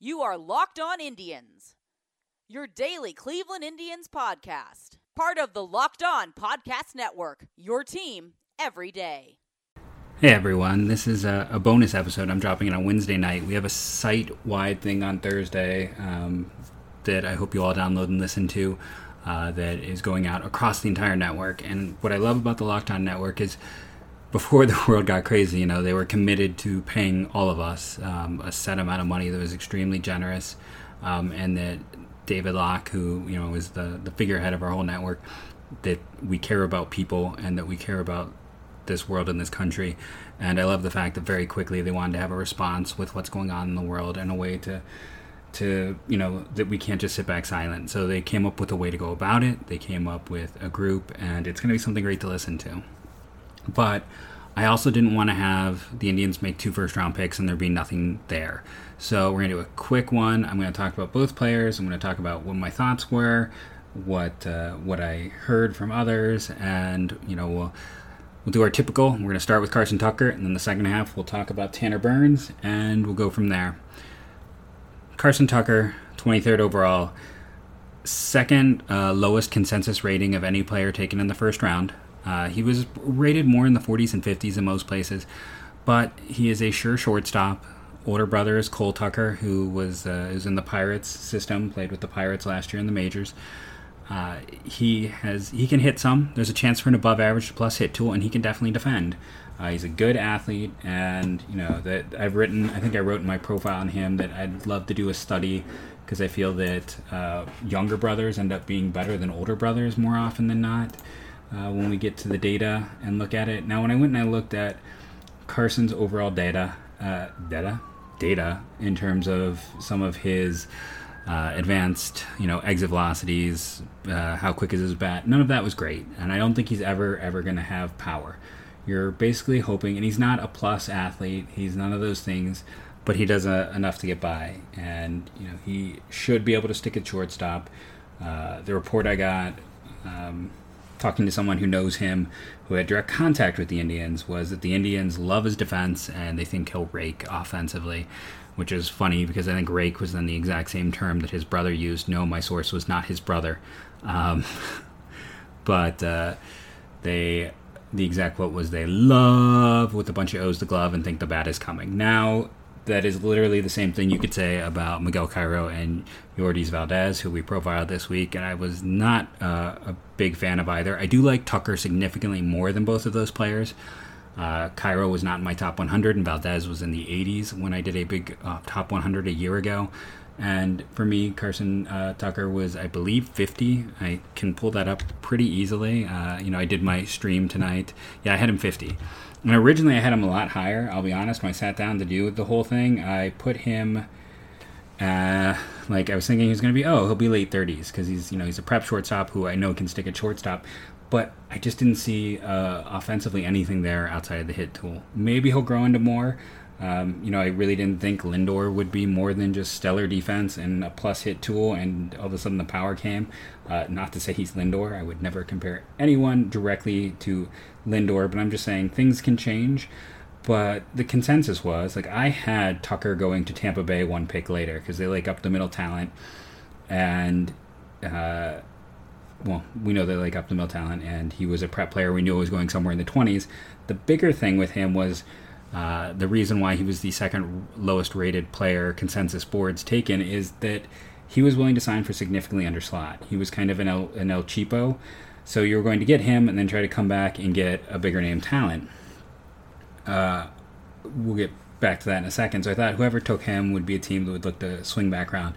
You are Locked On Indians, your daily Cleveland Indians podcast. Part of the Locked On Podcast Network, your team every day. Hey everyone, this is a, a bonus episode. I'm dropping it on Wednesday night. We have a site wide thing on Thursday um, that I hope you all download and listen to. Uh, that is going out across the entire network. And what I love about the Locked On Network is before the world got crazy, you know, they were committed to paying all of us um, a set amount of money that was extremely generous, um, and that David Locke, who you know is the the figurehead of our whole network, that we care about people and that we care about this world and this country. And I love the fact that very quickly they wanted to have a response with what's going on in the world and a way to to you know that we can't just sit back silent. So they came up with a way to go about it. They came up with a group, and it's going to be something great to listen to. But I also didn't want to have the Indians make two first round picks and there be nothing there. So we're going to do a quick one. I'm going to talk about both players. I'm going to talk about what my thoughts were, what uh, what I heard from others, and you know we'll we'll do our typical. We're going to start with Carson Tucker, and then the second half we'll talk about Tanner Burns, and we'll go from there. Carson Tucker, 23rd overall, second uh, lowest consensus rating of any player taken in the first round. Uh, he was rated more in the 40s and 50s in most places, but he is a sure shortstop. Older brother is Cole Tucker, who was uh, is in the Pirates system, played with the Pirates last year in the majors. Uh, he has he can hit some. There's a chance for an above average plus hit tool, and he can definitely defend. Uh, he's a good athlete, and you know that I've written. I think I wrote in my profile on him that I'd love to do a study because I feel that uh, younger brothers end up being better than older brothers more often than not uh, when we get to the data and look at it. Now, when I went and I looked at Carson's overall data, uh, data, data in terms of some of his uh, advanced, you know, exit velocities, uh, how quick is his bat, none of that was great, and I don't think he's ever ever going to have power. You're basically hoping, and he's not a plus athlete. He's none of those things, but he does uh, enough to get by, and you know he should be able to stick at shortstop. Uh, the report I got. Um, talking to someone who knows him, who had direct contact with the Indians, was that the Indians love his defense and they think he'll rake offensively, which is funny because I think rake was then the exact same term that his brother used. No, my source was not his brother. Um, but uh, they, the exact quote was, they love with a bunch of O's the glove and think the bat is coming. Now, that is literally the same thing you could say about Miguel Cairo and Yordys Valdes, who we profiled this week, and I was not uh, a big fan of either. I do like Tucker significantly more than both of those players. Uh, Cairo was not in my top 100, and Valdes was in the 80s when I did a big uh, top 100 a year ago. And for me, Carson uh, Tucker was, I believe, 50. I can pull that up pretty easily. Uh, you know, I did my stream tonight. Yeah, I had him 50. And originally I had him a lot higher. I'll be honest. When I sat down to do the whole thing, I put him. Uh, like I was thinking he's going to be oh he'll be late 30s because he's you know he's a prep shortstop who I know can stick at shortstop, but I just didn't see uh, offensively anything there outside of the hit tool. Maybe he'll grow into more. Um, you know, I really didn't think Lindor would be more than just stellar defense and a plus hit tool, and all of a sudden the power came. Uh, not to say he's Lindor, I would never compare anyone directly to Lindor, but I'm just saying things can change. But the consensus was like I had Tucker going to Tampa Bay one pick later because they like up the middle talent, and uh, well, we know they like up the mill talent, and he was a prep player. We knew he was going somewhere in the 20s. The bigger thing with him was uh, the reason why he was the second lowest rated player consensus boards taken is that he was willing to sign for significantly under slot. He was kind of an El, an El Cheapo, so you were going to get him and then try to come back and get a bigger name talent. Uh, we'll get back to that in a second. So I thought whoever took him would be a team that would look to swing back around.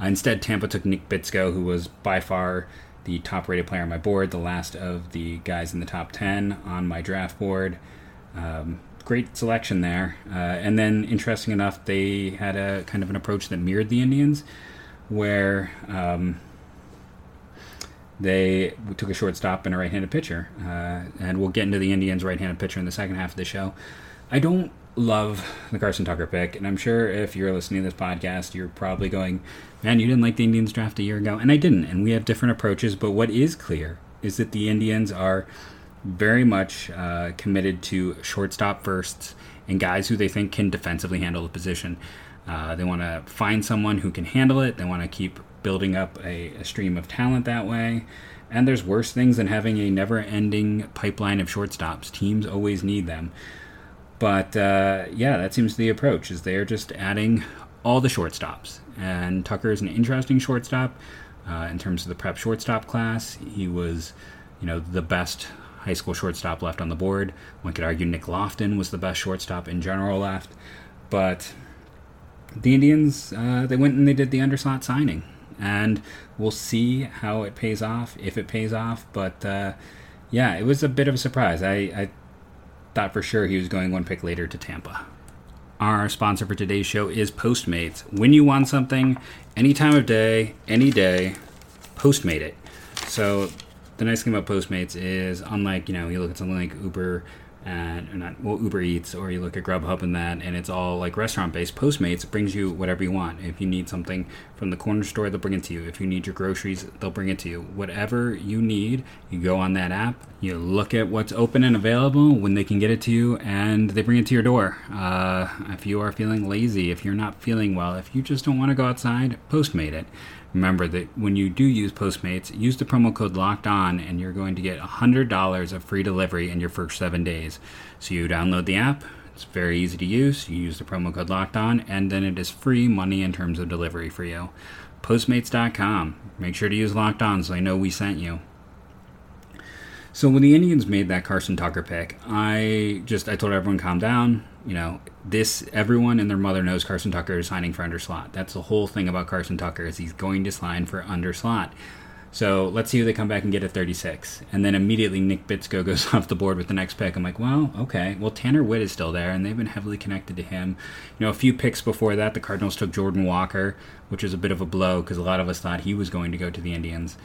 Uh, instead, Tampa took Nick Bitsko, who was by far the top rated player on my board, the last of the guys in the top 10 on my draft board. Um, great selection there. Uh, and then, interesting enough, they had a kind of an approach that mirrored the Indians, where um, they took a shortstop and a right-handed pitcher. Uh, and we'll get into the Indians' right-handed pitcher in the second half of the show. I don't love the Carson Tucker pick, and I'm sure if you're listening to this podcast, you're probably going, "Man, you didn't like the Indians draft a year ago," and I didn't. And we have different approaches, but what is clear is that the Indians are very much uh, committed to shortstop firsts and guys who they think can defensively handle the position. Uh, they want to find someone who can handle it. They want to keep building up a, a stream of talent that way. And there's worse things than having a never ending pipeline of shortstops. Teams always need them. But uh, yeah, that seems the approach is they're just adding all the shortstops. And Tucker is an interesting shortstop uh, in terms of the prep shortstop class. He was, you know, the best high school shortstop left on the board. One could argue Nick Loftin was the best shortstop in general left. But the Indians, uh, they went and they did the underslot signing. And we'll see how it pays off, if it pays off. But uh, yeah, it was a bit of a surprise. I, I thought for sure he was going one pick later to Tampa. Our sponsor for today's show is Postmates. When you want something, any time of day, any day, Postmate it. So the nice thing about Postmates is, unlike you know, you look at something like Uber and not well Uber Eats or you look at Grubhub and that, and it's all like restaurant based. Postmates brings you whatever you want. If you need something from the corner store, they'll bring it to you. If you need your groceries, they'll bring it to you. Whatever you need, you go on that app, you look at what's open and available when they can get it to you, and they bring it to your door. Uh, if you are feeling lazy, if you're not feeling well, if you just don't want to go outside, Postmate it. Remember that when you do use Postmates, use the promo code Locked On, and you're going to get $100 of free delivery in your first seven days. So you download the app. It's very easy to use. You use the promo code Locked On, and then it is free money in terms of delivery for you. Postmates.com. Make sure to use Locked On so I know we sent you. So when the Indians made that Carson Tucker pick, I just I told everyone calm down. You know, this everyone and their mother knows Carson Tucker is signing for under slot. That's the whole thing about Carson Tucker is he's going to sign for under slot. So let's see who they come back and get at 36. And then immediately Nick Bitsko goes off the board with the next pick. I'm like, well, okay. Well, Tanner Witt is still there, and they've been heavily connected to him. You know, a few picks before that, the Cardinals took Jordan Walker, which was a bit of a blow because a lot of us thought he was going to go to the Indians.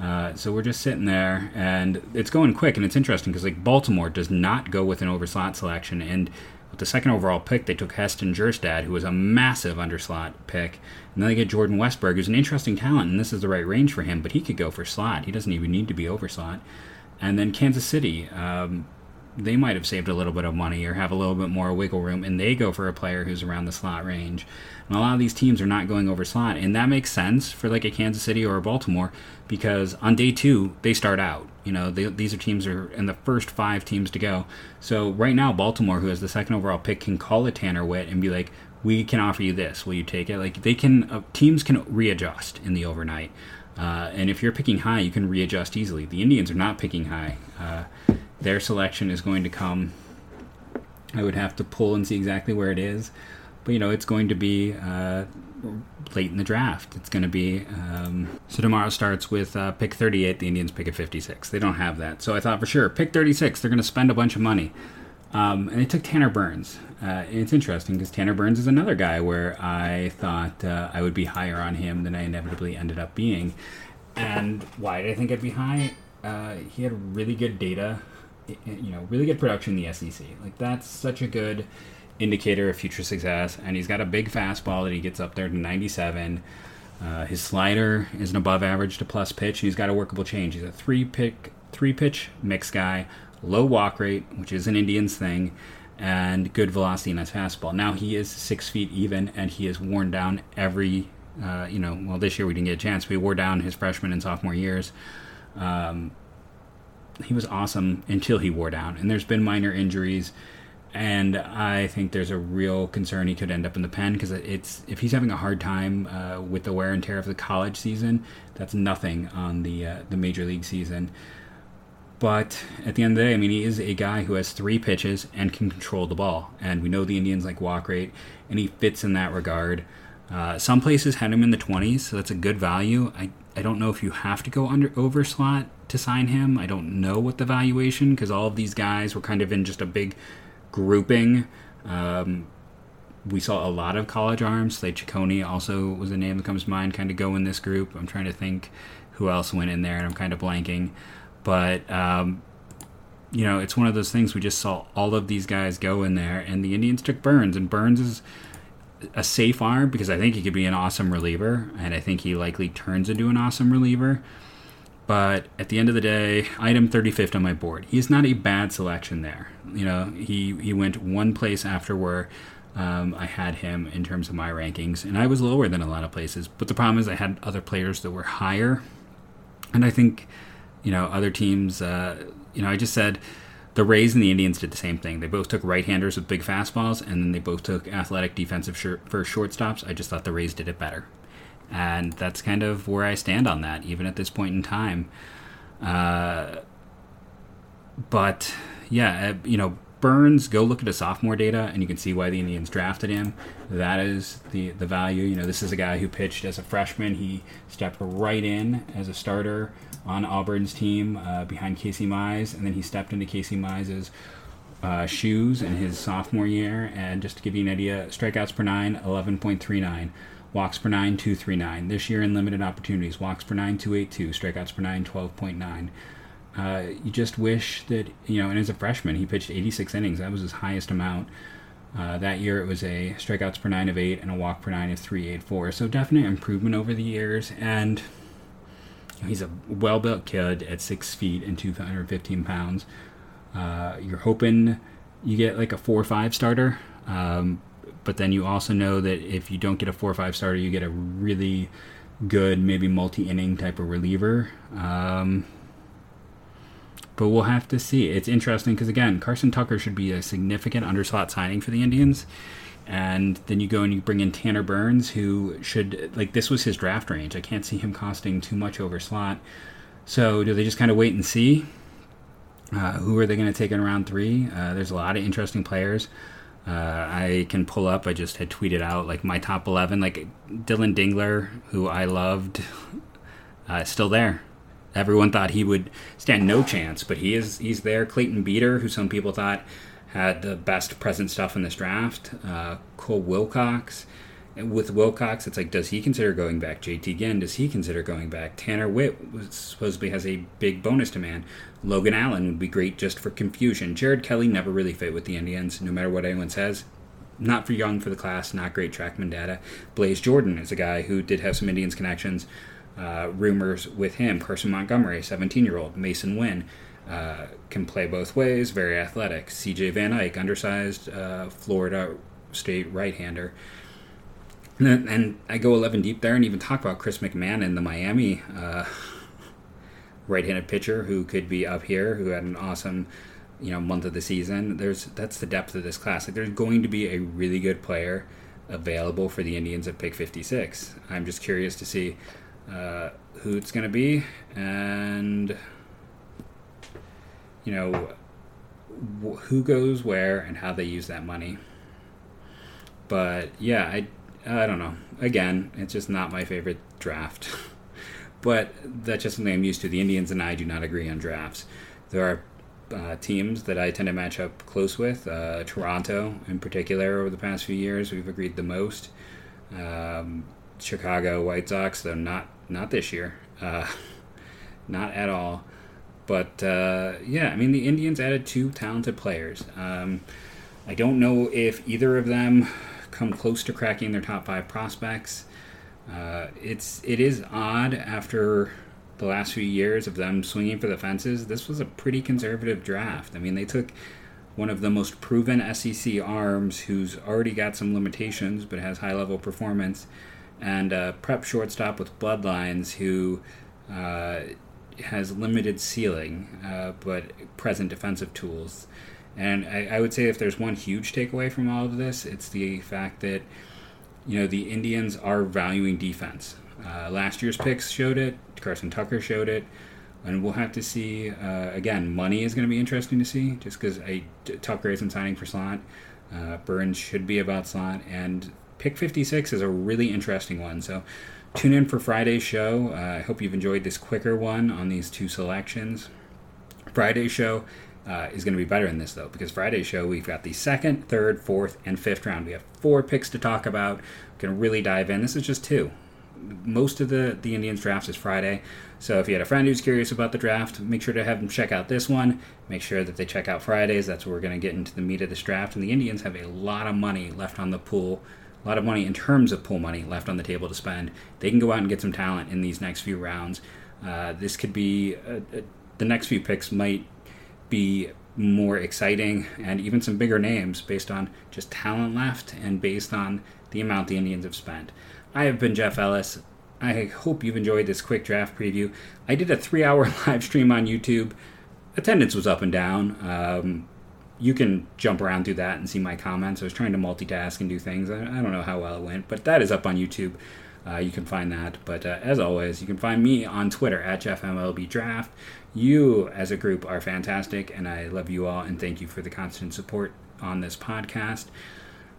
Uh, so we're just sitting there, and it's going quick, and it's interesting because like Baltimore does not go with an overslot selection, and with the second overall pick, they took Heston Kjerstad, who was a massive underslot pick, and then they get Jordan Westburg, who's an interesting talent, and this is the right range for him, but he could go for slot. He doesn't even need to be overslot. And then Kansas City, um, they might have saved a little bit of money or have a little bit more wiggle room, and they go for a player who's around the slot range. And a lot of these teams are not going over slot, and that makes sense for like a Kansas City or a Baltimore because on day two they start out. You know, they, these are teams are in the first five teams to go. So right now, Baltimore, who has the second overall pick, can call a Tanner Witt and be like, "We can offer you this. Will you take it?" Like they can, uh, teams can readjust in the overnight. Uh, and if you're picking high, you can readjust easily. The Indians are not picking high. Uh, their selection is going to come. I would have to pull and see exactly where it is but you know it's going to be uh, late in the draft. It's going to be um, so tomorrow starts with uh, pick 38. The Indians pick at 56. They don't have that, so I thought for sure pick 36. They're going to spend a bunch of money, um, and they took Tanner Burns. Uh, it's interesting because Tanner Burns is another guy where I thought uh, I would be higher on him than I inevitably ended up being. And why did I think I'd be high? Uh, he had really good data, you know, really good production in the SEC. Like that's such a good indicator of future success. And he's got a big fastball that he gets up there to 97. Uh, his slider is an above average to plus pitch. and He's got a workable change. He's a three pick, three pitch mix guy, low walk rate, which is an Indians thing, and good velocity in his fastball. Now he is six feet even, and he is worn down every. Uh, you know, well, this year we didn't get a chance. We wore down his freshman and sophomore years. Um, he was awesome until he wore down, and there's been minor injuries and I think there's a real concern he could end up in the pen because it's if he's having a hard time uh, with the wear and tear of the college season, that's nothing on the uh, the major league season. But at the end of the day, I mean, he is a guy who has three pitches and can control the ball, and we know the Indians like walk rate, and he fits in that regard. Uh, some places had him in the 20s, so that's a good value. I, I don't know if you have to go under over slot to sign him. I don't know what the valuation because all of these guys were kind of in just a big grouping. Um, we saw a lot of college arms. Slade Cecconi also was a name that comes to mind, kind of go in this group. I'm trying to think who else went in there, and I'm kind of blanking. But, um, you know, it's one of those things we just saw all of these guys go in there, and the Indians took Burns, and Burns is a safe arm because I think he could be an awesome reliever, and I think he likely turns into an awesome reliever. But at the end of the day, item 35th on my board. He's not a bad selection there. You know, he, he went one place after where um, I had him in terms of my rankings, and I was lower than a lot of places. But the problem is, I had other players that were higher, and I think, you know, other teams. Uh, you know, I just said the Rays and the Indians did the same thing. They both took right-handers with big fastballs, and then they both took athletic defensive short, first shortstops. I just thought the Rays did it better, and that's kind of where I stand on that, even at this point in time. Uh, but yeah, uh, you know, Burns, go look at his sophomore data, and you can see why the Indians drafted him. That is the the value. You know, this is a guy who pitched as a freshman. He stepped right in as a starter on Auburn's team uh, behind Casey Mize, and then he stepped into Casey Mize's uh, shoes in his sophomore year. And just to give you an idea, strikeouts per nine, 11.39. Walks per nine, 239. This year in limited opportunities, walks per nine, 282. Strikeouts per nine, 12.9. Uh, you just wish that you know. And as a freshman, he pitched 86 innings. That was his highest amount. Uh, that year, it was a strikeouts per nine of eight and a walk per nine of 384. So definite improvement over the years. And he's a well-built kid at six feet and 215 pounds. Uh, you're hoping you get like a four or five starter. Um, but then you also know that if you don't get a four or five starter, you get a really good, maybe multi-inning type of reliever. Um, but we'll have to see. It's interesting because again, Carson Tucker should be a significant underslot signing for the Indians, and then you go and you bring in Tanner Burns, who should like this was his draft range. I can't see him costing too much over slot. So do they just kind of wait and see? Uh, who are they going to take in round three? Uh, there's a lot of interesting players. Uh, I can pull up. I just had tweeted out like my top eleven. Like Dylan Dingler, who I loved, uh, still there. Everyone thought he would stand no chance, but he is he's there. Clayton Beeter, who some people thought had the best present stuff in this draft. Uh, Cole Wilcox. With Wilcox, it's like, does he consider going back? JT Ginn, does he consider going back? Tanner Witt was, supposedly has a big bonus demand. Logan Allen would be great just for confusion. Jared Kelley never really fit with the Indians, no matter what anyone says. Not for young for the class, not great trackman data. Blaze Jordan is a guy who did have some Indians connections uh, rumors with him. Carson Montgomery, 17 year old. Masyn Winn uh, can play both ways, very athletic. CJ Van Eyk, undersized uh, Florida State right hander. And, and, I go 11 deep there and even talk about Chris McMahon, the Miami uh, right handed pitcher who could be up here, who had an awesome you know month of the season. There's that's the depth of this class. Like there's going to be a really good player available for the Indians at pick 56. I'm just curious to see uh, who it's going to be, and you know wh- who goes where and how they use that money. But yeah, I I don't know. Again, it's just not my favorite draft. but that's just something I'm used to. The Indians and I do not agree on drafts. There are uh, teams that I tend to match up close with. Uh, Toronto, in particular, over the past few years, we've agreed the most. Um, Chicago White Sox, though not not this year, uh, not at all. But uh, yeah, I mean the Indians added two talented players. Um, I don't know if either of them come close to cracking their top five prospects. Uh, it's it is odd after the last few years of them swinging for the fences. This was a pretty conservative draft. I mean, they took one of the most proven SEC arms who's already got some limitations but has high level performance and a prep shortstop with bloodlines who uh, has limited ceiling uh, but present defensive tools. And I, I, would say if there's one huge takeaway from all of this, it's the fact that you know the Indians are valuing defense. Uh, last year's picks showed it. Carson Tucker showed it. And we'll have to see. Uh, again, money is going to be interesting to see, just because Tucker isn't signing for slot. Uh, Burns should be about slot, and pick 56 is a really interesting one. So tune in for Friday's show. Uh, I hope you've enjoyed this quicker one on these two selections. Friday's show uh, is going to be better in this, though, because Friday's show, we've got the second, third, fourth, and fifth round. We have four picks to talk about. We can really dive in. This is just two. Most of the, the Indians drafts is Friday. So if you had a friend who's curious about the draft, make sure to have them check out this one. Make sure that they check out Fridays. That's where we're going to get into the meat of this draft. And the Indians have a lot of money left on the pool a lot of money in terms of pool money left on the table to spend. They can go out and get some talent in these next few rounds. Uh, this could be uh, uh, the next few picks might be more exciting and even some bigger names based on just talent left and based on the amount the Indians have spent. I have been Jeff Ellis. I hope you've enjoyed this quick draft preview. I did a three hour live stream on YouTube. Attendance was up and down. Um, you can jump around through that and see my comments. I was trying to multitask and do things. I, I don't know how well it went, but that is up on YouTube. Uh, you can find that. But uh, as always, you can find me on Twitter at JeffMLBDraft. You, as a group, are fantastic, and I love you all, and thank you for the constant support on this podcast.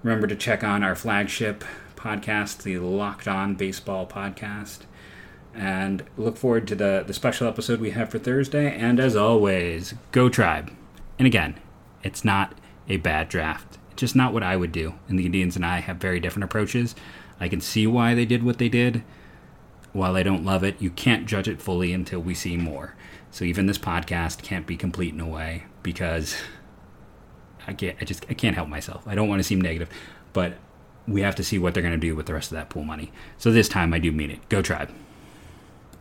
Remember to check on our flagship podcast, the Locked On Baseball Podcast. And look forward to the, the special episode we have for Thursday. And as always, go tribe. And again, it's not a bad draft. Just not what I would do. And the Indians and I have very different approaches. I can see why they did what they did. While I don't love it, you can't judge it fully until we see more. So even this podcast can't be complete in a way because I can't. I just I can't help myself. I don't want to seem negative, but we have to see what they're going to do with the rest of that pool money. So this time I do mean it. Go tribe.